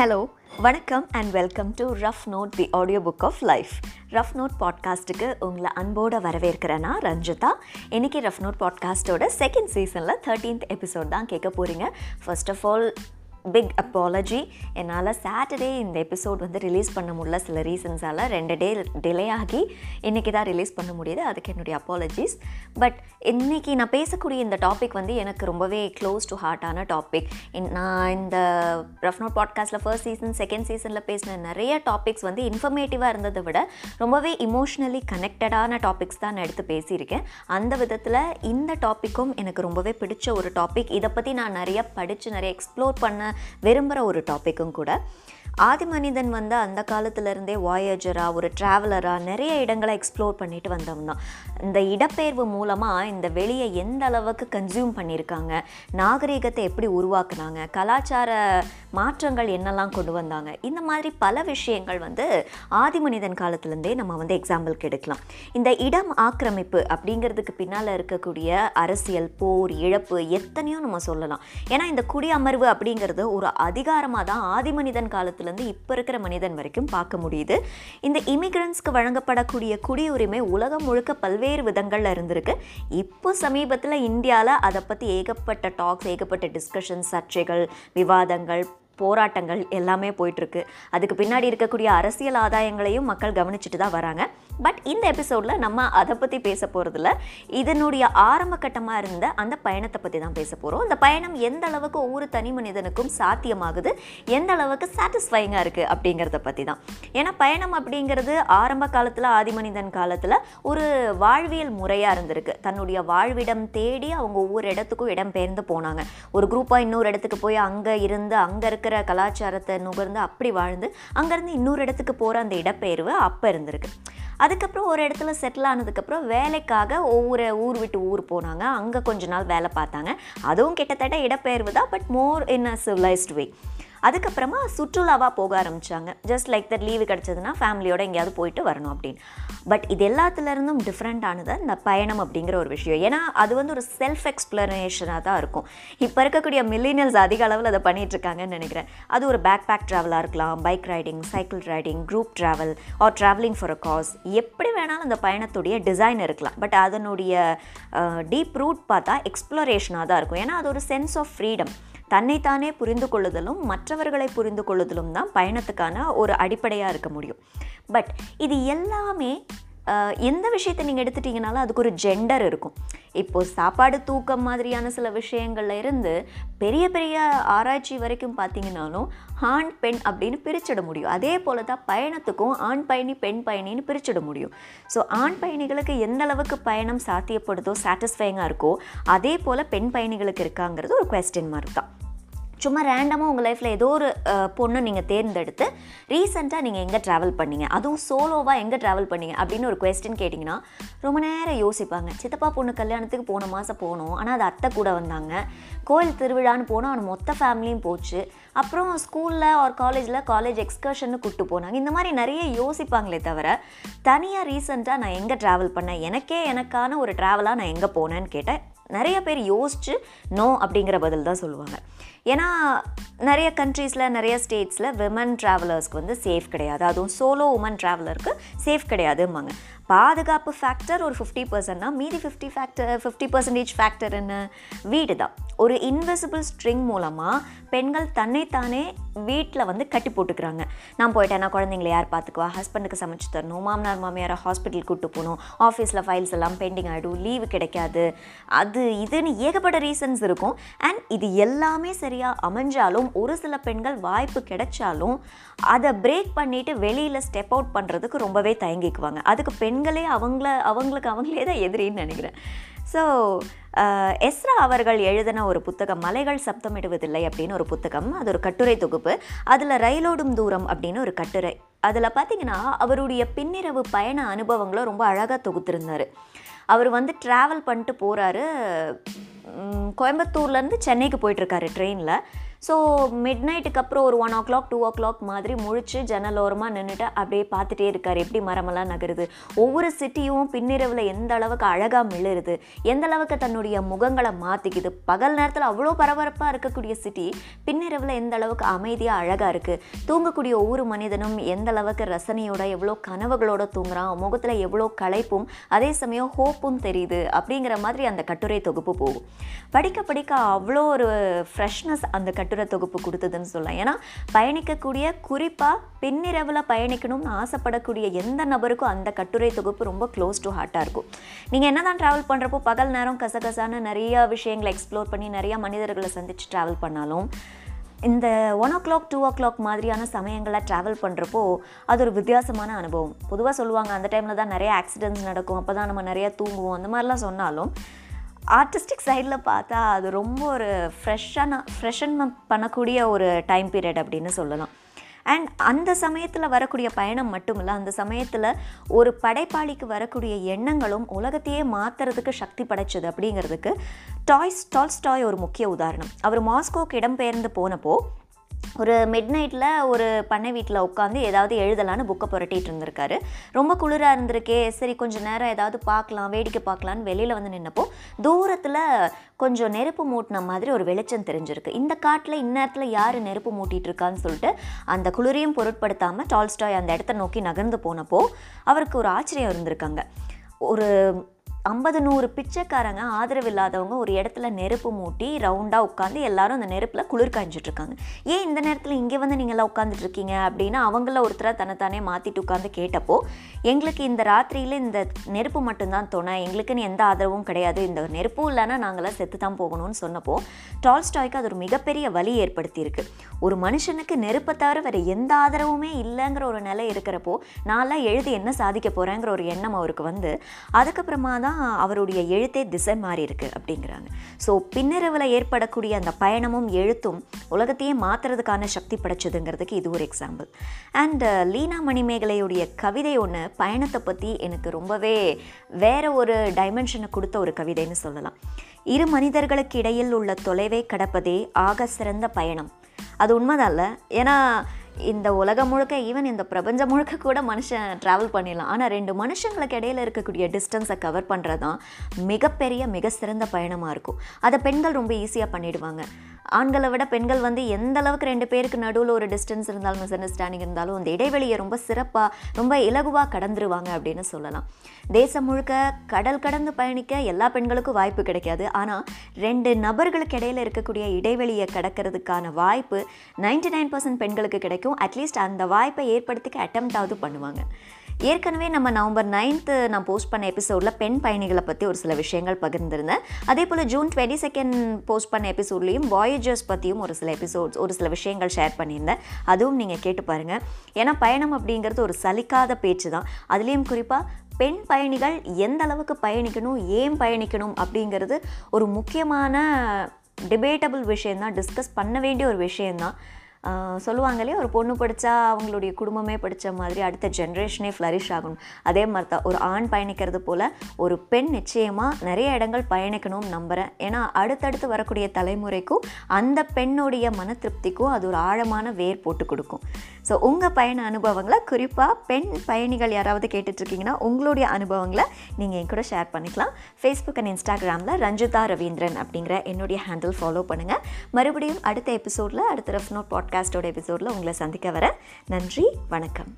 Hello வணக்கம் and welcome to rough note the audio book of life rough note பாட்காஸ்ட்டுக்கு உங்களை அன்போடு வரவேற்கிறேன்னா ரஞ்சிதா. இன்றைக்கி ரஃப் நோட் பாட்காஸ்ட்டோட செகண்ட் சீசனில் தேர்ட்டீன்த் எபிசோட் தான் கேட்க போகிறீங்க first of all big apology என்னால் சாட்டர்டே இந்த எபிசோட் வந்து ரிலீஸ் பண்ண முடியல. சில ரீசன்ஸால் ரெண்டு டே டிலே ஆகி இன்றைக்கி தான் ரிலீஸ் பண்ண முடியுது. அதுக்கு என்னுடைய அப்பாலஜிஸ் பட் இன்றைக்கி நான் பேசக்கூடிய இந்த டாபிக் வந்து எனக்கு ரொம்பவே க்ளோஸ் டு ஹார்ட்டான டாபிக் நான் இந்த ரஃப் பாட்காஸ்ட்டில் ஃபர்ஸ்ட் சீசன் செகண்ட் சீசனில் பேசின நிறைய டாபிக்ஸ் வந்து இன்ஃபர்மேட்டிவாக இருந்ததை விட ரொம்பவே இமோஷ்னலி கனெக்டடான டாபிக்ஸ் தான் நான் எடுத்து பேசியிருக்கேன். அந்த விதத்தில் இந்த டாப்பிக்கும் எனக்கு ரொம்பவே பிடிச்ச ஒரு டாபிக் இதை பற்றி நான் நிறைய படித்து நிறைய எக்ஸ்ப்ளோர் பண்ண விரும்புகிற ஒரு டாப்பிக்கும் கூட. ஆதி மனிதன் வந்து அந்த காலத்துலேருந்தே வாயேஜராக ஒரு ட்ராவலராக நிறைய இடங்களை எக்ஸ்ப்ளோர் பண்ணிட்டு வந்தவன் தான். இந்த இடப்பெயர்வு மூலமாக இந்த வெளியை எந்த அளவுக்கு கன்சியூம் பண்ணியிருக்காங்க நாகரிகத்தை எப்படி உருவாக்குனாங்க கலாச்சார மாற்றங்கள் என்னெல்லாம் கொண்டு வந்தாங்க? இந்த மாதிரி பல விஷயங்கள் வந்து ஆதி மனிதன் காலத்துலேருந்தே நம்ம வந்து எக்ஸாம்பிளுக்கு எடுக்கலாம் இந்த இடம் ஆக்கிரமிப்பு அப்படிங்கிறதுக்கு பின்னால் இருக்கக்கூடிய அரசியல் போர் இழப்பு எத்தனையோ நம்ம சொல்லலாம். ஏன்னா இந்த குடியமர்வு அப்படிங்கிறது ஒரு அதிகாரமாக தான் ஆதி மனிதன் காலத்துலேருந்து இப்போ இருக்கிற மனிதன் வரைக்கும் பார்க்க முடியுது. இந்த இமிகிரன்ஸ்க்கு வழங்கப்படக்கூடிய குடியுரிமை உலகம் முழுக்க பல்வேறு விதங்களில் இருந்திருக்கு. இப்போ சமீபத்தில் இந்தியாவில் அதை பற்றி ஏகப்பட்ட டாக்ஸ் ஏகப்பட்ட டிஸ்கஷன்ஸ் சர்ச்சைகள் விவாதங்கள் போராட்டங்கள் எல்லாமே போயிட்டுருக்கு. அதுக்கு பின்னாடி இருக்கக்கூடிய அரசியல் ஆதாயங்களையும் மக்கள் கவனிச்சுட்டு தான் வராங்க. பட் இந்த எபிசோடில் நம்ம அதை பற்றி பேச போகிறதில்ல இதனுடைய ஆரம்ப கட்டமாக இருந்த அந்த பயணத்தை பற்றி தான் பேச போகிறோம் அந்த பயணம் எந்த அளவுக்கு ஒவ்வொரு தனி மனிதனுக்கும் சாத்தியமாகுது? எந்த அளவுக்கு சாட்டிஸ்ஃபைங்காக இருக்குது அப்படிங்கிறத பற்றி தான். ஏன்னா பயணம் அப்படிங்கிறது ஆரம்ப காலத்தில் ஆதி மனிதன் காலத்தில் ஒரு வாழ்வியல் முறையாக இருந்திருக்கு. தன்னுடைய வாழ்விடம் தேடி அவங்க ஒவ்வொரு இடத்துக்கும் இடம் பெயர்ந்து போனாங்க. ஒரு குரூப்பாக இன்னொரு இடத்துக்கு போய் அங்கே இருந்து அங்கே இருக்கிற கலாச்சாரத்தை நுகர்ந்து அப்படி வாழ்ந்து அங்கேருந்து இன்னொரு இடத்துக்கு போகிற அந்த இடப்பெயர்வு அப்போ இருந்திருக்கு. அதுக்கப்புறம் ஒரு இடத்துல செட்டில் ஆனதுக்கப்புறம் வேலைக்காக ஒவ்வொரு ஊர் விட்டு ஊர் போனாங்க. அங்கே கொஞ்ச நாள் வேலை பார்த்தாங்க. அதுவும் கிட்டத்தட்ட இடப்பெயர்வு தான் but more in a civilised வே அதுக்கப்புறமா சுற்றுலாவாக போக ஆரம்பித்தாங்க ஜஸ்ட் லைக் தட் லீவு கிடச்சதுன்னா ஃபேமிலியோட எங்கேயாவது போயிட்டு வரணும் அப்படின்னு. பட் இது எல்லாத்துலேருந்தும் டிஃப்ரெண்ட்டானது இந்த பயணம் அப்படிங்கிற ஒரு விஷயம். ஏன்னா அது வந்து ஒரு செல்ஃப் எக்ஸ்ப்ளனேஷனாக தான் இருக்கும். இப்போ இருக்கக்கூடிய மில்லினியல்ஸ் அதிக அளவில் அதை பண்ணிகிட்ருக்காங்கன்னு நினைக்கிறேன். அது ஒரு பேக் பேக் ட்ராவலாக இருக்கலாம் bike riding cycle riding group travel or travelling for a cause எப்படி வேணாலும் அந்த பயணத்துடைய டிசைன் இருக்கலாம். பட் அதனுடைய டீப் ரூட் பார்த்தா எக்ஸ்ப்ளரேஷனாக தான் இருக்கும். ஏன்னா அது ஒரு சென்ஸ் ஆஃப் ஃப்ரீடம் தன்னைத்தானே புரிந்து கொள்ளுதலும் மற்றவர்களை புரிந்து கொள்ளுதலும் தான் பயணத்துக்கான ஒரு அடிப்படையாக இருக்க முடியும். பட் இது எல்லாமே எந்த விஷயத்தை நீங்கள் எடுத்துட்டிங்கனாலும் அதுக்கு ஒரு ஜெண்டர் இருக்கும். இப்போது சாப்பாடு தூக்கம் மாதிரியான சில விஷயங்கள்ல இருந்து பெரிய பெரிய ஆராய்ச்சி வரைக்கும் பார்த்தீங்கனாலும் ஆண் பெண் அப்படின்னு பிரிச்சிட முடியும். அதே போல் தான் பயணத்துக்கும் ஆண் பயணி பெண் பயணின்னு பிரிச்சிட முடியும். ஸோ ஆண் பயணிகளுக்கு எந்த அளவுக்கு பயணம் சாத்தியப்படுதோ சாட்டிஸ்ஃபைங்காக இருக்கோ அதே போல் பெண் பயணிகளுக்கு இருக்காங்கிறது ஒரு கொஸ்டின் மார்க் தான். சும்மா ரேண்டமாக உங்கள் லைஃப்பில் ஏதோ ஒரு பொண்ணு நீங்கள் தேர்ந்தெடுத்து ரீசெண்டாக நீங்கள் எங்கே ட்ராவல் பண்ணீங்க? அதுவும் சோலோவாக எங்கே ட்ராவல் பண்ணீங்க? அப்படின்னு ஒரு கொஸ்டின் கேட்டிங்கன்னா ரொம்ப நேரம் யோசிப்பாங்க. சித்தப்பா பொண்ணு கல்யாணத்துக்கு போன மாதம் போனோம். ஆனால் அது அத்தை கூட வந்தாங்க. கோயில் திருவிழான்னு போனோம். அவன் மொத்த ஃபேமிலியும் போச்சு. அப்புறம் ஸ்கூலில் ஒரு காலேஜில் காலேஜ் எக்ஸ்கர்ஷன்னு கூப்பிட்டு போனாங்க. இந்த மாதிரி நிறைய யோசிப்பாங்களே தவிர தனியாக ரீசெண்டாக நான் எங்கே ட்ராவல் பண்ணேன்? எனக்கே எனக்கான ஒரு ட்ராவலாக நான் எங்கே போனேன்னு கேட்டேன் நிறைய பேர் யோசிச்சு நோ அப்படிங்கிற பதில் தான் சொல்லுவாங்க. ஏன்னா நிறைய கண்ட்ரீஸில் நிறைய ஸ்டேட்ஸில் விமன் ட்ராவலர்ஸ்க்கு வந்து சேஃப் கிடையாது. அதுவும் சோலோ உமன் ட்ராவலருக்கு சேஃப் கிடையாதும்பாங்க. பாதுகாப்பு ஃபேக்டர் ஒரு ஃபிஃப்டி பர்சன்ட்னா மீதி fifty factor fifty percentage factor என்ன? வீடு தான் ஒரு இன்விசிபிள் ஸ்ட்ரிங் மூலமாக பெண்கள் தன்னைத்தானே வீட்டில் வந்து கட்டி போட்டுக்கிறாங்க. நான் போயிட்டேன்னா குழந்தைங்களை யார் பார்த்துக்குவா? ஹஸ்பண்டுக்கு சமைச்சு தரணும் மாமனார் மாமியாரை ஹாஸ்பிட்டல் கூப்பிட்டு போகணும் ஆஃபீஸில் ஃபைல்ஸ் எல்லாம் பெண்டிங் ஆகிடும் லீவு கிடைக்காது. அது இதுன்னு ஏகப்பட்ட ரீசன்ஸ் இருக்கும். அண்ட் இது எல்லாமே சரியாக அமைஞ்சாலும் ஒரு சில பெண்கள் வாய்ப்பு கிடைச்சாலும் அதை பிரேக் பண்ணிவிட்டு வெளியில் ஸ்டெப் அவுட் பண்ணுறதுக்கு ரொம்பவே தயங்கிக்குவாங்க. அதுக்கு பெண்களே அவங்கள அவங்களுக்கு அவங்களே தான் எதிரின்னு நினைக்கிறேன். ஸோ எஸ்ரா அவர்கள் எழுதின ஒரு புத்தகம் மலைகள் சப்தமிடுவதில்லை அப்படின்னு ஒரு புத்தகம். அது ஒரு கட்டுரை தொகுப்பு. அதில் ரயிலோடும் தூரம் அப்படின்னு ஒரு கட்டுரை. அதில் பார்த்தீங்கன்னா அவருடைய பின்னிரவு பயண அனுபவங்களை ரொம்ப அழகாக தொகுத்திருந்தார். அவர் வந்து ட்ராவல் பண்ணிட்டு போகிறாரு கோயம்புத்தூர்லேருந்து சென்னைக்கு போயிட்டுருக்காரு ட்ரெயினில் ஸோ மிட் நைட்டுக்கு அப்புறம் ஒரு one o'clock two o'clock மாதிரி முழிச்சு ஜன்னலோரமாக நின்றுட்டு அப்படியே பார்த்துட்டே இருக்கார். எப்படி மரமெல்லாம் நகருது? ஒவ்வொரு சிட்டியும் பின்னிரவில் எந்த அளவுக்கு அழகாக மிளருது? எந்த அளவுக்கு தன்னுடைய முகங்களை மாற்றிக்குது பகல் நேரத்தில் அவ்வளோ பரபரப்பாக இருக்கக்கூடிய சிட்டி பின்னிரவில் எந்த அளவுக்கு அமைதியாக அழகாக இருக்குது தூங்கக்கூடிய ஒவ்வொரு மனிதனும் எந்த அளவுக்கு ரசனையோட எவ்வளோ கனவுகளோட தூங்குறான்? முகத்தில் எவ்வளோ களைப்பும் அதே சமயம் ஹோப்பும் தெரியுது அப்படிங்கிற மாதிரி அந்த கட்டுரை தொகுப்பு போகும். படிக்க படிக்க அவ்வளோ ஒரு ஃப்ரெஷ்னஸ் அந்த கட்டு கட்டுரை தொகுப்பு கொடுத்ததுன்னு சொல்லலாம். ஏன்னா பயணிக்கக்கூடிய குறிப்பாக பின்னிரவில் பயணிக்கணும்னு ஆசைப்படக்கூடிய எந்த நபருக்கும் அந்த கட்டுரை தொகுப்பு ரொம்ப க்ளோஸ் டு ஹார்ட்டாக இருக்கும். நீங்கள் என்ன தான் ட்ராவல் பண்ணுறப்போ பகல் நேரம் கசகசான நிறைய விஷயங்களை எக்ஸ்ப்ளோர் பண்ணி நிறைய மனிதர்களை சந்தித்து ட்ராவல் பண்ணாலும் இந்த one o'clock two o'clock மாதிரியான சமயங்களில் ட்ராவல் பண்ணுறப்போ அது ஒரு வித்தியாசமான அனுபவம். பொதுவாக சொல்லுவாங்க அந்த டைமில் தான் நிறைய ஆக்சிடென்ட்ஸ் நடக்கும் அப்போ தான் நம்ம நிறைய தூங்குவோம் அந்த மாதிரிலாம் சொன்னாலும் ஆர்டிஸ்டிக் சைடில் பார்த்தா அது ரொம்ப ஒரு ஃப்ரெஷ்ஷான ஃப்ரெஷன் பண்ணக்கூடிய ஒரு டைம் பீரியட் அப்படின்னு சொல்லலாம். அண்ட் அந்த சமயத்தில் வரக்கூடிய பயணம் மட்டும் இல்லை அந்த சமயத்தில் ஒரு படைப்பாளிக்கு வரக்கூடிய எண்ணங்களும் உலகத்தையே மாற்றுறதுக்கு சக்தி படைச்சது அப்படிங்கிறதுக்கு டாய்ஸ் டால்ஸ்டாய் ஒரு முக்கிய உதாரணம். அவர் மாஸ்கோக்கு இடம்பெயர்ந்து போனப்போ ஒரு மிட் நைட்டில் ஒரு பண்ணை வீட்டில் உட்காந்து ஏதாவது எழுதலான்னு புக்கை புரட்டிகிட்டு இருந்திருக்காரு. ரொம்ப குளிராக இருந்திருக்கே. சரி கொஞ்சம் நேரம் ஏதாவது பார்க்கலாம் வேடிக்கை பார்க்கலான்னு வெளியில் வந்து நின்னப்போ தூரத்தில் கொஞ்சம் நெருப்பு மூட்டின மாதிரி ஒரு வெளிச்சம் தெரிஞ்சிருக்கு. இந்த காட்டில் இந்நேரத்தில் யார் நெருப்பு மூட்டிகிட்டு இருக்கான்னு சொல்லிட்டு அந்த குளிரையும் பொருட்படுத்தாமல் டால்ஸ்டாய் அந்த இடத்த நோக்கி நகர்ந்து போனப்போ அவருக்கு ஒரு ஆச்சரியம் இருந்திருக்காங்க. ஒரு ஐம்பது நூறு பிச்சைக்காரங்க ஆதரவு இல்லாதவங்க ஒரு இடத்துல நெருப்பு மூட்டி ரவுண்டாக உட்காந்து எல்லாரும் அந்த நெருப்பில் குளிர் காய்ஞ்சிட்ருக்காங்க ஏன் இந்த நேரத்தில் இங்கே வந்து நீங்களாம் உட்காந்துட்டு இருக்கீங்க அப்படின்னு அவங்கள ஒருத்தரை தன்னைத்தானே மாற்றிட்டு உட்காந்து கேட்டப்போ எங்களுக்கு இந்த ராத்திரியில் இந்த நெருப்பு மட்டும்தான் துணை எங்களுக்குன்னு எந்த ஆதரவும் கிடையாது இந்த நெருப்பும் இல்லைன்னா நாங்களாம் செத்து தான் போகணும்னு சொன்னப்போ டால்ஸ்டாய்க்கு அது ஒரு மிகப்பெரிய வலி ஏற்படுத்தியிருக்கு. ஒரு மனுஷனுக்கு நெருப்பை தவிர வேறு எந்த ஆதரவுமே இல்லைங்கிற ஒரு நிலை இருக்கிறப்போ நான்லாம் எழுதி என்ன சாதிக்க போகிறேங்கிற ஒரு எண்ணம் அவருக்கு வந்து அதுக்கப்புறமா தான் அவருடைய எழுத்தே திசை மாறி இருக்கு அப்படிங்கிறாங்க. ஸோ பின்னரவில் ஏற்படக்கூடிய அந்த பயணமும் எழுத்தும் உலகத்தையே மாற்றுறதுக்கான சக்தி படைச்சதுங்கிறதுக்கு இது ஒரு எக்ஸாம்பிள் அண்ட் uh, லீனா மணிமேகலையுடைய கவிதை ஒன்று பயணத்தை பற்றி எனக்கு ரொம்பவே வேற ஒரு டைமென்ஷனை கொடுத்த ஒரு கவிதைன்னு சொல்லலாம். இரு மனிதர்களுக்கு இடையில் உள்ள தொலைவை கடப்பதே ஆக சிறந்த பயணம். அது உண்மைதான் ஏன்னா இந்த உலகம் முழுக்க ஈவன் இந்த பிரபஞ்சம் முழுக்க கூட மனுஷன் ட்ராவல் பண்ணிடலாம். ஆனால் ரெண்டு மனுஷங்களுக்கு இடையில இருக்கக்கூடிய டிஸ்டன்ஸை கவர் பண்ணுறது தான் மிகப்பெரிய மிக சிறந்த பயணமாக இருக்கும். அதை பெண்கள் ரொம்ப ஈஸியாக பண்ணிடுவாங்க. ஆண்களை விட பெண்கள் வந்து எந்த அளவுக்கு ரெண்டு பேருக்கு நடுவில் ஒரு டிஸ்டன்ஸ் இருந்தாலும் மிஸ் அண்டர்ஸ்டாண்டிங் இருந்தாலும் அந்த இடைவெளியை ரொம்ப சிறப்பாக ரொம்ப இலகுவாக கடந்துருவாங்க அப்படின்னு சொல்லலாம். தேசம் முழுக்க கடல் கடந்து பயணிக்க எல்லா பெண்களுக்கும் வாய்ப்பு கிடைக்காது. ஆனால் ரெண்டு நபர்களுக்கு இடையில இருக்கக்கூடிய இடைவெளியை கடக்கிறதுக்கான வாய்ப்பு நைன்டி நைன் பர்சன்ட் பெண்களுக்கு கிடைக்கும். அட்லீஸ்ட் அந்த வாய்ப்பை ஏற்படுத்திக்க அட்டம்ப்டாவது பண்ணுவாங்க. ஏற்கனவே நம்ம நவம்பர் நைன்த்து நான் போஸ்ட் பண்ண எபிசோடில் பெண் பயணிகளை பற்றி ஒரு சில விஷயங்கள் பகிர்ந்திருந்தேன். அதே போல் ஜூன் டுவெண்ட்டி செகண்ட் போஸ்ட் பண்ண எபிசோட்லேயும் வாயேஜர்ஸ் பற்றியும் ஒரு சில எபிசோட்ஸ் ஒரு சில விஷயங்கள் ஷேர் பண்ணியிருந்தேன். அதுவும் நீங்கள் கேட்டு பாருங்கள் ஏன்னா பயணம் அப்படிங்கிறது ஒரு சலிக்காத பேச்சு தான் அதுலேயும் குறிப்பாக பெண் பயணிகள் எந்த அளவுக்கு பயணிக்கணும் ஏன் பயணிக்கணும் அப்படிங்கிறது ஒரு முக்கியமான டிபேட்டபிள் விஷயந்தான் டிஸ்கஸ் பண்ண வேண்டிய ஒரு விஷயந்தான் சொல்லுவாங்க இல்லையா ஒரு பொண்ணு படித்தா அவங்களுடைய குடும்பமே படித்த மாதிரி அடுத்த ஜென்ரேஷனே ஃப்ளரிஷ் ஆகணும். அதே மாதிரி தான் ஒரு ஆண் பயணிக்கிறது போல் ஒரு பெண் நிச்சயமாக நிறைய இடங்கள் பயணிக்கணும்னு நம்புகிறேன் ஏன்னா அடுத்தடுத்து வரக்கூடிய தலைமுறைக்கும் அந்த பெண்ணுடைய மன திருப்திக்கும் அது ஒரு ஆழமான வேர் போட்டு கொடுக்கும். ஸோ உங்கள் பயண அனுபவங்களை குறிப்பாக பெண் பயணிகள் யாராவது கேட்டுட்ருக்கீங்கன்னா உங்களுடைய அனுபவங்களை நீங்கள் என் கூட ஷேர் பண்ணிக்கலாம். ஃபேஸ்புக் அண்ட் இன்ஸ்டாகிராமில் ரஞ்சிதா ரவீந்திரன் அப்படிங்கிற என்னுடைய ஹேண்டில் ஃபாலோ பண்ணுங்கள் மறுபடியும் அடுத்த எபிசோடில் அடுத்த ரஃப் நோட் பாட்காஸ்டோட எபிசோடில் உங்களை சந்திக்க வர நன்றி வணக்கம்.